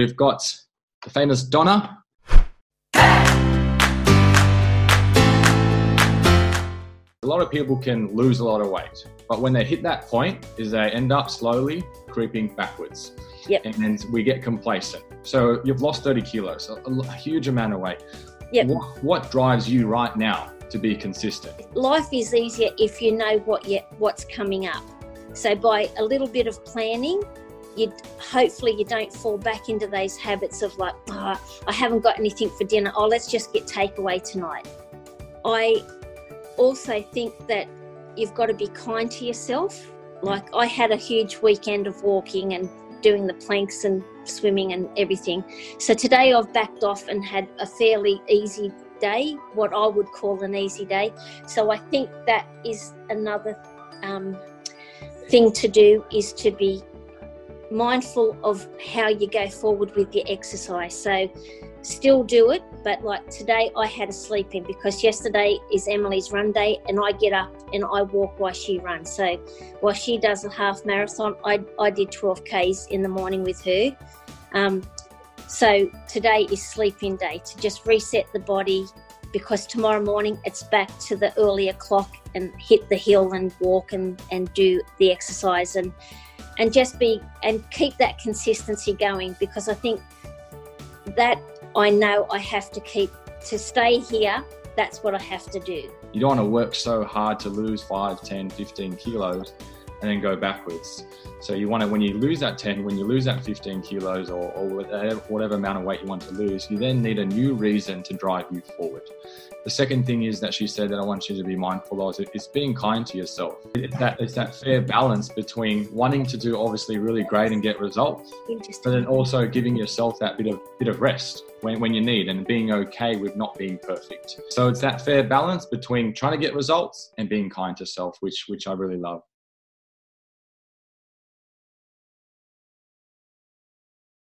we've got the famous Donna. A lot of people can lose a lot of weight, but when they hit that point, is they end up slowly creeping backwards. Yep. And then we get complacent. So you've lost 30 kilos, a, a huge amount of weight. Yep. What, what drives you right now to be consistent? Life is easier if you know what you, what's coming up. So by a little bit of planning, you hopefully you don't fall back into those habits of like, oh, I haven't got anything for dinner. Oh, let's just get takeaway tonight. I also think that you've got to be kind to yourself. Like I had a huge weekend of walking and doing the planks and swimming and everything. So today I've backed off and had a fairly easy day, what I would call an easy day. So I think that is another um, thing to do is to be mindful of how you go forward with your exercise. So still do it, but like today I had a sleep in because yesterday is Emily's run day and I get up and I walk while she runs. So while she does a half marathon, I, I did 12 Ks in the morning with her. Um, so today is sleep in day to just reset the body because tomorrow morning it's back to the earlier clock and hit the hill and walk and, and do the exercise and and just be and keep that consistency going because I think that I know I have to keep to stay here. That's what I have to do. You don't want to work so hard to lose 5, 10, 15 kilos and then go backwards. So you want to, when you lose that 10, when you lose that 15 kilos or, or whatever, whatever amount of weight you want to lose, you then need a new reason to drive you forward. The second thing is that she said that I want you to be mindful of is being kind to yourself. It's that, it's that fair balance between wanting to do obviously really great and get results, but then also giving yourself that bit of bit of rest when, when you need and being okay with not being perfect. So it's that fair balance between trying to get results and being kind to self, which which I really love.